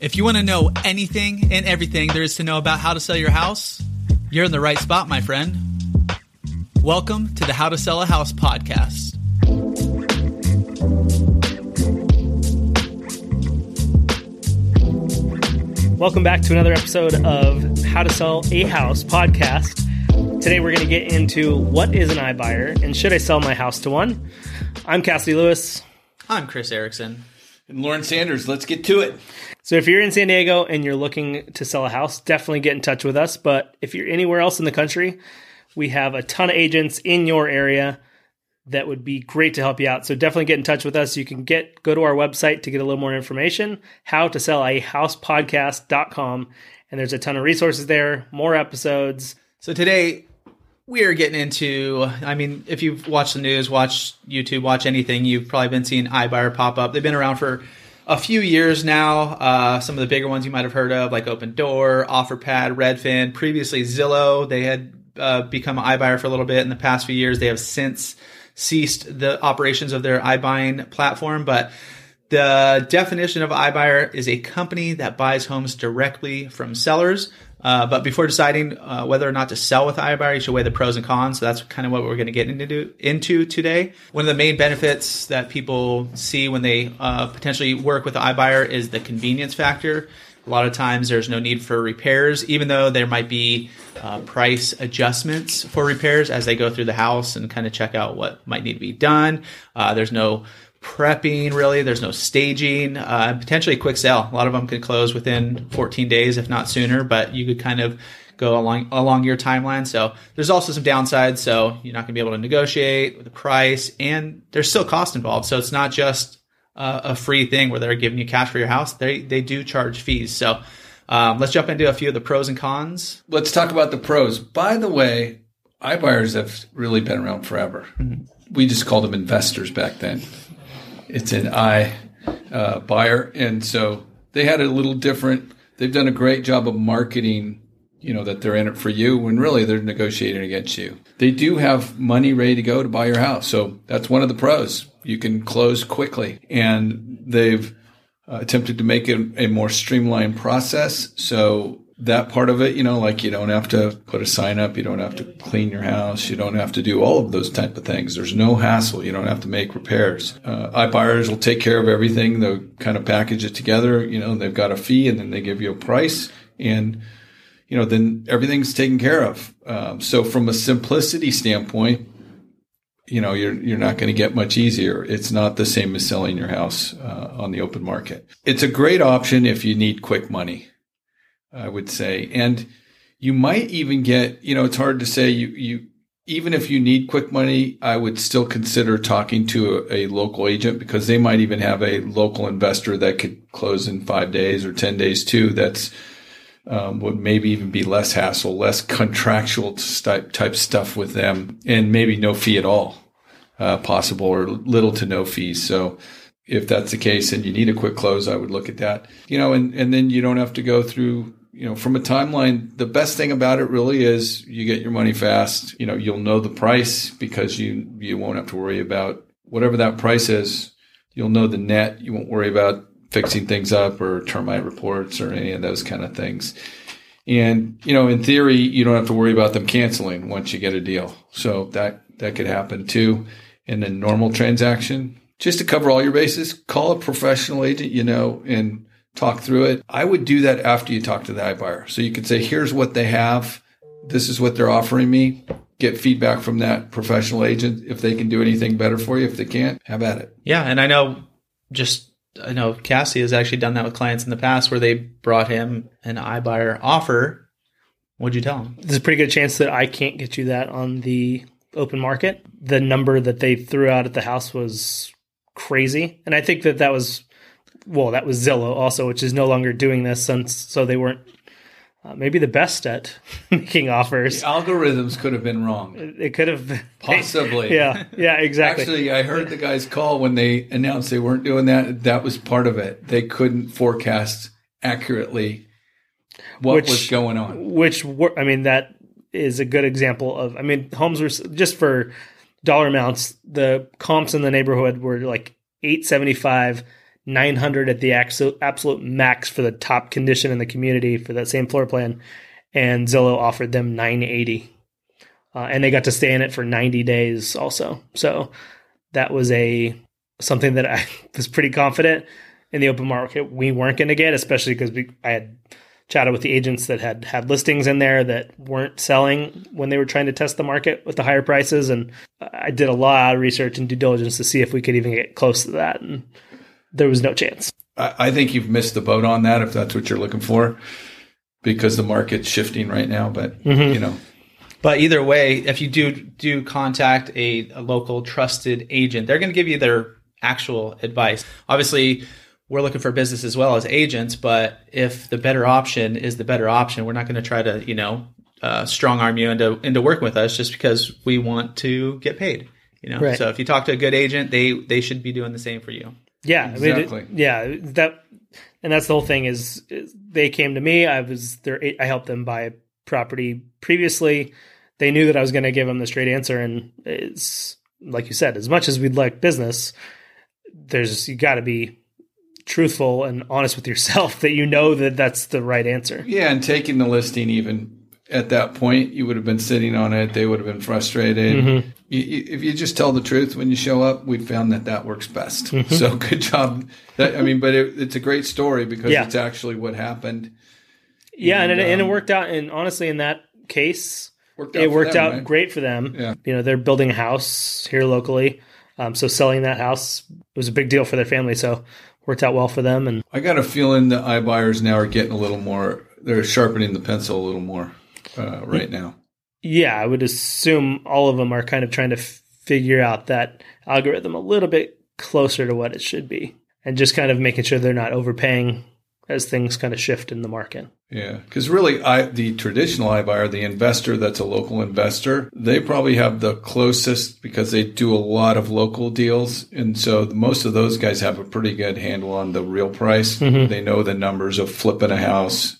If you want to know anything and everything there is to know about how to sell your house, you're in the right spot, my friend. Welcome to the How to Sell a House podcast. Welcome back to another episode of How to Sell a House podcast. Today we're going to get into what is an iBuyer and should I sell my house to one? I'm Cassidy Lewis. I'm Chris Erickson. And Loren Sanders, let's get to it. So if you're in San Diego and you're looking to sell a house, definitely get in touch with us. But if you're anywhere else in the country, we have a ton of agents in your area that would be great to help you out. So definitely get in touch with us. You can get go to our website to get a little more information, how to sell a house podcast.com. And there's a ton of resources there, more episodes. So today we are getting into I mean, if you've watched the news, watched YouTube, watch anything, you've probably been seeing iBuyer pop up. They've been around for a few years now. Uh, some of the bigger ones you might have heard of, like Opendoor, OfferPad, Redfin, previously Zillow. They had uh, become iBuyer for a little bit in the past few years. They have since ceased the operations of their iBuying platform, but the definition of iBuyer is a company that buys homes directly from sellers. Uh, but before deciding uh, whether or not to sell with iBuyer, you should weigh the pros and cons. So that's kind of what we're going to get into into today. One of the main benefits that people see when they uh, potentially work with iBuyer is the convenience factor. A lot of times there's no need for repairs, even though there might be uh, price adjustments for repairs as they go through the house and kind of check out what might need to be done. Uh, there's no prepping really. There's no staging. Uh, potentially a quick sale. A lot of them could close within 14 days, if not sooner. But you could kind of go along along your timeline. So there's also some downsides. So you're not going to be able to negotiate with the price, and there's still cost involved. So it's not just uh, a free thing where they're giving you cash for your house. They they do charge fees. So um, let's jump into a few of the pros and cons. Let's talk about the pros. By the way, iBuyers have really been around forever. Mm-hmm. We just called them investors back then. It's an I uh, buyer, and so they had a little different. They've done a great job of marketing you know that they're in it for you when really they're negotiating against you. They do have money ready to go to buy your house, so that's one of the pros. You can close quickly, and they've uh, attempted to make it a more streamlined process. So that part of it, you know, like you don't have to put a sign up, you don't have to clean your house, you don't have to do all of those type of things. There's no hassle. You don't have to make repairs. Uh, iBuyers will take care of everything. They'll kind of package it together. You know, they've got a fee and then they give you a price and you know, then everything's taken care of. Um, so from a simplicity standpoint, you know, you're you're not going to get much easier. It's not the same as selling your house uh, on the open market. It's a great option if you need quick money, I would say, and you might even get. You know, it's hard to say. You you even if you need quick money, I would still consider talking to a, a local agent because they might even have a local investor that could close in five days or ten days too. That's um, would maybe even be less hassle, less contractual type, type stuff with them, and maybe no fee at all uh, possible or little to no fees. So if that's the case and you need a quick close, I would look at that. You know, and, and then you don't have to go through, you know, from a timeline. The best thing about it really is you get your money fast. You know, you'll know the price because you you won't have to worry about whatever that price is. You'll know the net. You won't worry about fixing things up or termite reports or any of those kind of things. And, you know, in theory, you don't have to worry about them canceling once you get a deal. So that, that could happen too. In a normal transaction, just to cover all your bases, call a professional agent, you know, and talk through it. I would do that after you talk to the iBuyer. So you could say, here's what they have. This is what they're offering me. Get feedback from that professional agent. If they can do anything better for you, if they can't, have at it. Yeah. And I know just I know Cassie has actually done that with clients in the past where they brought him an iBuyer offer. What'd you tell him? There's a pretty good chance that I can't get you that on the open market. The number that they threw out at the house was crazy. And I think that that was, well, that was Zillow also, which is no longer doing this since, so they weren't uh, maybe the best at making offers. The algorithms could have been wrong. It could have possibly. yeah, yeah, exactly. Actually, I heard the guys call when they announced they weren't doing that. That was part of it. They couldn't forecast accurately what which, was going on. Which were, I mean, that is a good example of. I mean, homes were just for dollar amounts. The comps in the neighborhood were like eight seventy five 900 at the absolute, max for the top condition in the community for that same floor plan, and Zillow offered them 980, uh, and they got to stay in it for 90 days also. So that was a something that I was pretty confident in the open market we weren't going to get, especially because we I had chatted with the agents that had had listings in there that weren't selling when they were trying to test the market with the higher prices, and I did a lot of research and due diligence to see if we could even get close to that, and there was no chance. I, I think you've missed the boat on that if that's what you're looking for, because the market's shifting right now. But Mm-hmm. you know, But either way, if you do do contact a, a local trusted agent, they're going to give you their actual advice. Obviously, we're looking for business as well as agents, but if the better option is the better option, we're not going to try to you know uh, strong arm you into into working with us just because we want to get paid. You know, Right. so if you talk to a good agent, they they should be doing the same for you. Yeah, I mean, it- Exactly. yeah, that, and that's the whole thing. Is, is they came to me. I was their. I helped them buy property previously. They knew that I was going to give them the straight answer, and it's like you said. As much as we'd like business, there's you got to be truthful and honest with yourself that you know that that's the right answer. yeah, and taking the listing even at that point, you would have been sitting on it. They would have been frustrated. Mm-hmm. If you just tell the truth when you show up, we found that that works best. Mm-hmm. So good job. That, I mean, but it, it's a great story because Yeah. it's actually what happened. Yeah, and, And, it, and it um, worked out. And honestly, in that case, Worked out it worked them, out right? great for them. Yeah. You know, they're building a house here locally. Um, so selling that house was a big deal for their family. So worked out well for them. And I got a feeling the iBuyers now are getting a little more. They're sharpening the pencil a little more uh, right now. yeah, I would assume all of them are kind of trying to f- figure out that algorithm a little bit closer to what it should be and just kind of making sure they're not overpaying as things kind of shift in the market. Yeah, because really, I the traditional iBuyer, the investor that's a local investor, they probably have the closest because they do a lot of local deals, and so most of those guys have a pretty good handle on the real price. Mhm. They know the numbers of flipping a house,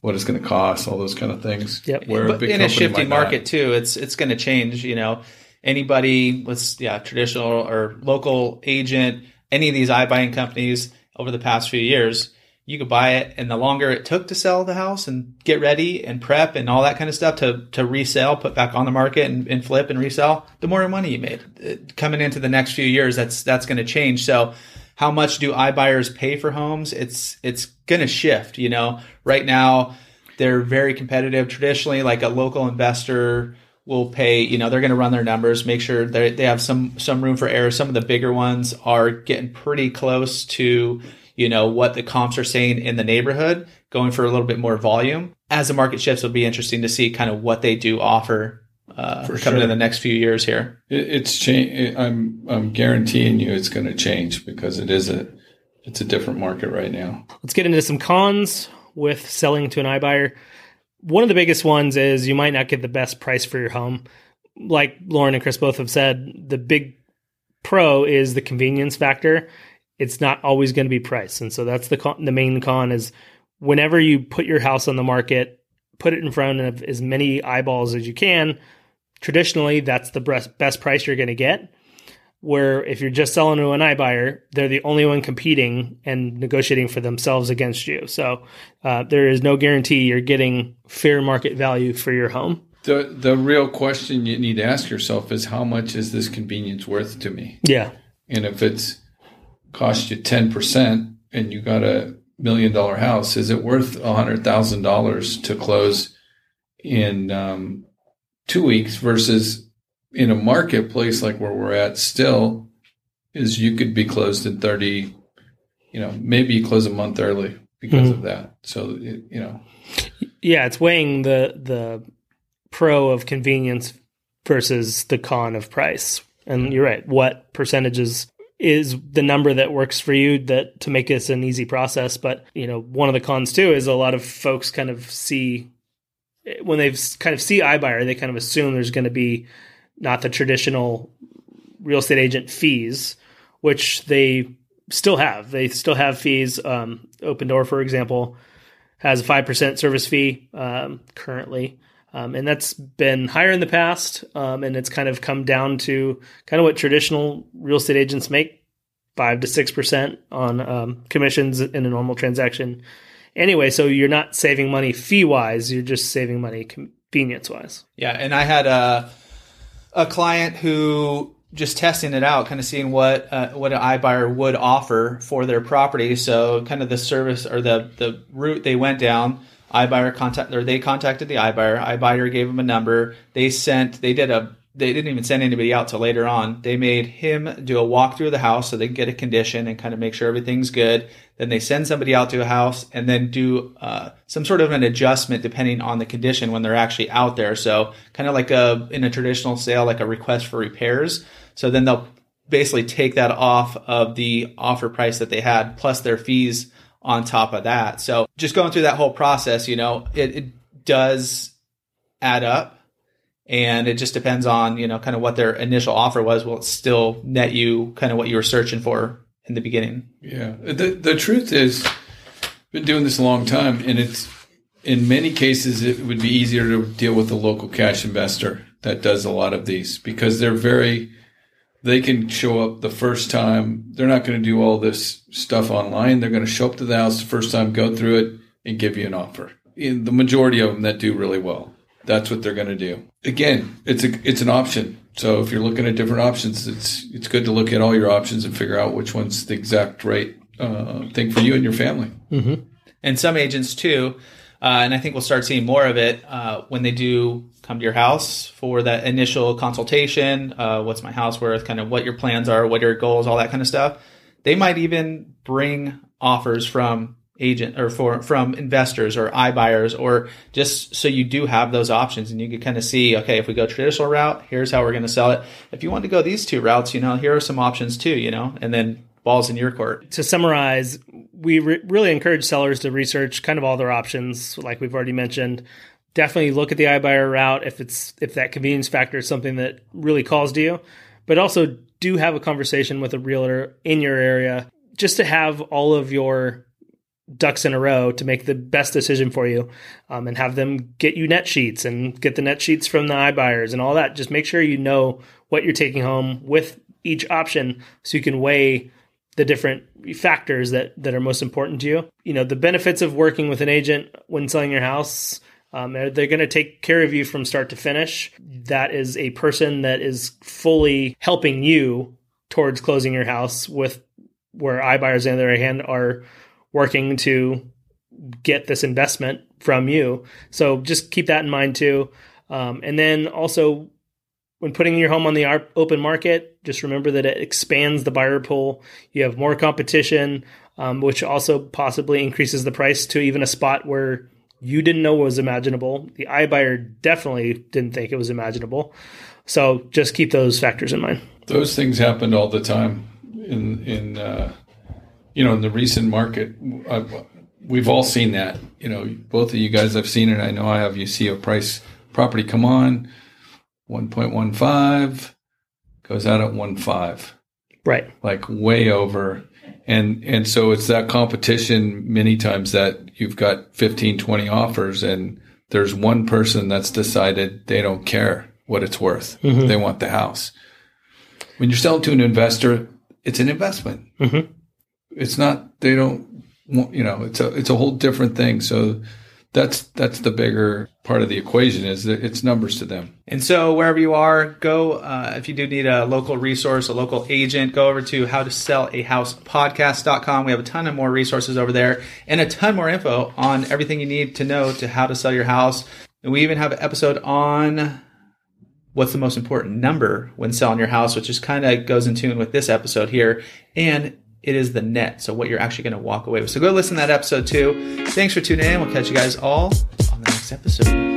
what it's going to cost, all those kind of things. Yep. Where but big in a shifting might not. market too, it's it's going to change. You know, anybody with yeah traditional or local agent, any of these iBuying companies over the past few years, you could buy it, and the longer it took to sell the house and get ready and prep and all that kind of stuff to to resell, put back on the market and, and flip and resell, the more money you made. Coming into the next few years, that's that's going to change. So. How much do iBuyers pay for homes? It's it's going to shift. You know, right now they're very competitive. Traditionally, like a local investor will pay, you know, they're going to run their numbers, make sure they they have some some room for error. Some of the bigger ones are getting pretty close to, you know, what the comps are saying in the neighborhood, going for a little bit more volume. As the market shifts, it'll be interesting to see kind of what they do offer uh, For coming sure. in the next few years here. It, it's change. I'm I'm guaranteeing you it's going to change because it is a it's a different market right now. Let's get into some cons with selling to an iBuyer. One of the biggest ones is you might not get the best price for your home. Like Loren and Chris both have said, the big pro is the convenience factor. It's not always going to be price, and so that's the con, the main con is whenever you put your house on the market, put it in front of as many eyeballs as you can. Traditionally, that's the best best price you're going to get where if you're just selling to an iBuyer, they're the only one competing and negotiating for themselves against you. So uh, there is no guarantee you're getting fair market value for your home. The the real question you need to ask yourself is how much is this convenience worth to me? Yeah. And if it's cost you ten percent and you got a million dollar house, is it worth a hundred thousand dollars to close in um, two weeks versus in a marketplace like where we're at still is you could be closed in thirty, you know, maybe you close a month early because of that. So you know, Yeah, it's weighing the the pro of convenience versus the con of price. And you're right. What percentages is the number that works for you that to make this an easy process? But you know, one of the cons too is a lot of folks kind of see when they've kind of see iBuyer, they kind of assume there's going to be not the traditional real estate agent fees, which they still have. They still have fees. Um, Opendoor, for example, has a five percent service fee um, currently, um, and that's been higher in the past. Um, and it's kind of come down to kind of what traditional real estate agents make five to six percent on um, commissions in a normal transaction. Anyway, so you're not saving money fee wise; you're just saving money convenience wise. Yeah, and I had a a client who just testing it out, kind of seeing what uh, what an iBuyer would offer for their property. So, kind of the service or the the route they went down. iBuyer contact or they contacted the iBuyer. iBuyer gave them a number. They sent. They did a they didn't even send anybody out till later on. They made him do a walkthrough of the house so they can get a condition and kind of make sure everything's good. Then they send somebody out to a house and then do uh, some sort of an adjustment depending on the condition when they're actually out there. So kind of like a in a traditional sale, like a request for repairs. So then they'll basically take that off of the offer price that they had plus their fees on top of that. So just going through that whole process, you know, it, it does add up. And it just depends on you know kind of what their initial offer was. Will it still net you kind of what you were searching for in the beginning? Yeah. The the truth is I've been doing this a long time and it's in many cases it would be easier to deal with a local cash investor that does a lot of these because they're very they can show up the first time they're not going to do all this stuff online they're going to show up to the house the first time go through it and give you an offer in the majority of them that do really well that's what they're going to do. Again, it's a it's an option. So if you're looking at different options, it's it's good to look at all your options and figure out which one's the exact right uh, thing for you and your family. Mm-hmm. And some agents too, uh, and I think we'll start seeing more of it uh, when they do come to your house for that initial consultation. Uh, what's my house worth? Kind of what your plans are, what your goals, all that kind of stuff. They might even bring offers from agent or for from investors or iBuyers or just so you do have those options and you can kind of see okay if we go traditional route here's how we're going to sell it if you want to go these two routes you know here are some options too you know and then balls in your court. To summarize we re- really encourage sellers to research kind of all their options like we've already mentioned. Definitely look at the iBuyer route if it's if that convenience factor is something that really calls to you. But also do have a conversation with a realtor in your area just to have all of your ducks in a row to make the best decision for you um, and have them get you net sheets and get the net sheets from the iBuyers and all that. Just make sure you know what you're taking home with each option so you can weigh the different factors that, that are most important to you. You know, the benefits of working with an agent when selling your house. Um, they're, they're going to take care of you from start to finish. That is a person that is fully helping you towards closing your house with where iBuyers on the other hand are working to get this investment from you. So just keep that in mind too. Um, and then also, when putting your home on the open market, just remember that it expands the buyer pool. You have more competition, um, which also possibly increases the price to even a spot where you didn't know was imaginable. The iBuyer definitely didn't think it was imaginable. So just keep those factors in mind. Those things happened all the time in in uh, you know, in the recent market, I've, we've all seen that. You know, both of you guys have seen it. I know I have. You see a price property come on, one point one five, goes out at one five, right? Like way over. And and so it's that competition many times that you've got 15, 20 offers, and there's one person that's decided they don't care what it's worth. Mm-hmm. They want the house. When you're selling to an investor, it's an investment. Mm-hmm it's not they don't you know it's a it's a whole different thing so that's that's the bigger part of the equation is that it's numbers to them. And so wherever you are go uh, if you do need a local resource a local agent go over to how to sell a house podcast.com we have a ton of more resources over there and a ton more info on everything you need to know to how to sell your house. And we even have an episode on what's the most important number when selling your house which just kind of goes in tune with this episode here and it is the net. So what you're actually going to walk away with. So go listen to that episode too. Thanks for tuning in. We'll catch you guys all on the next episode.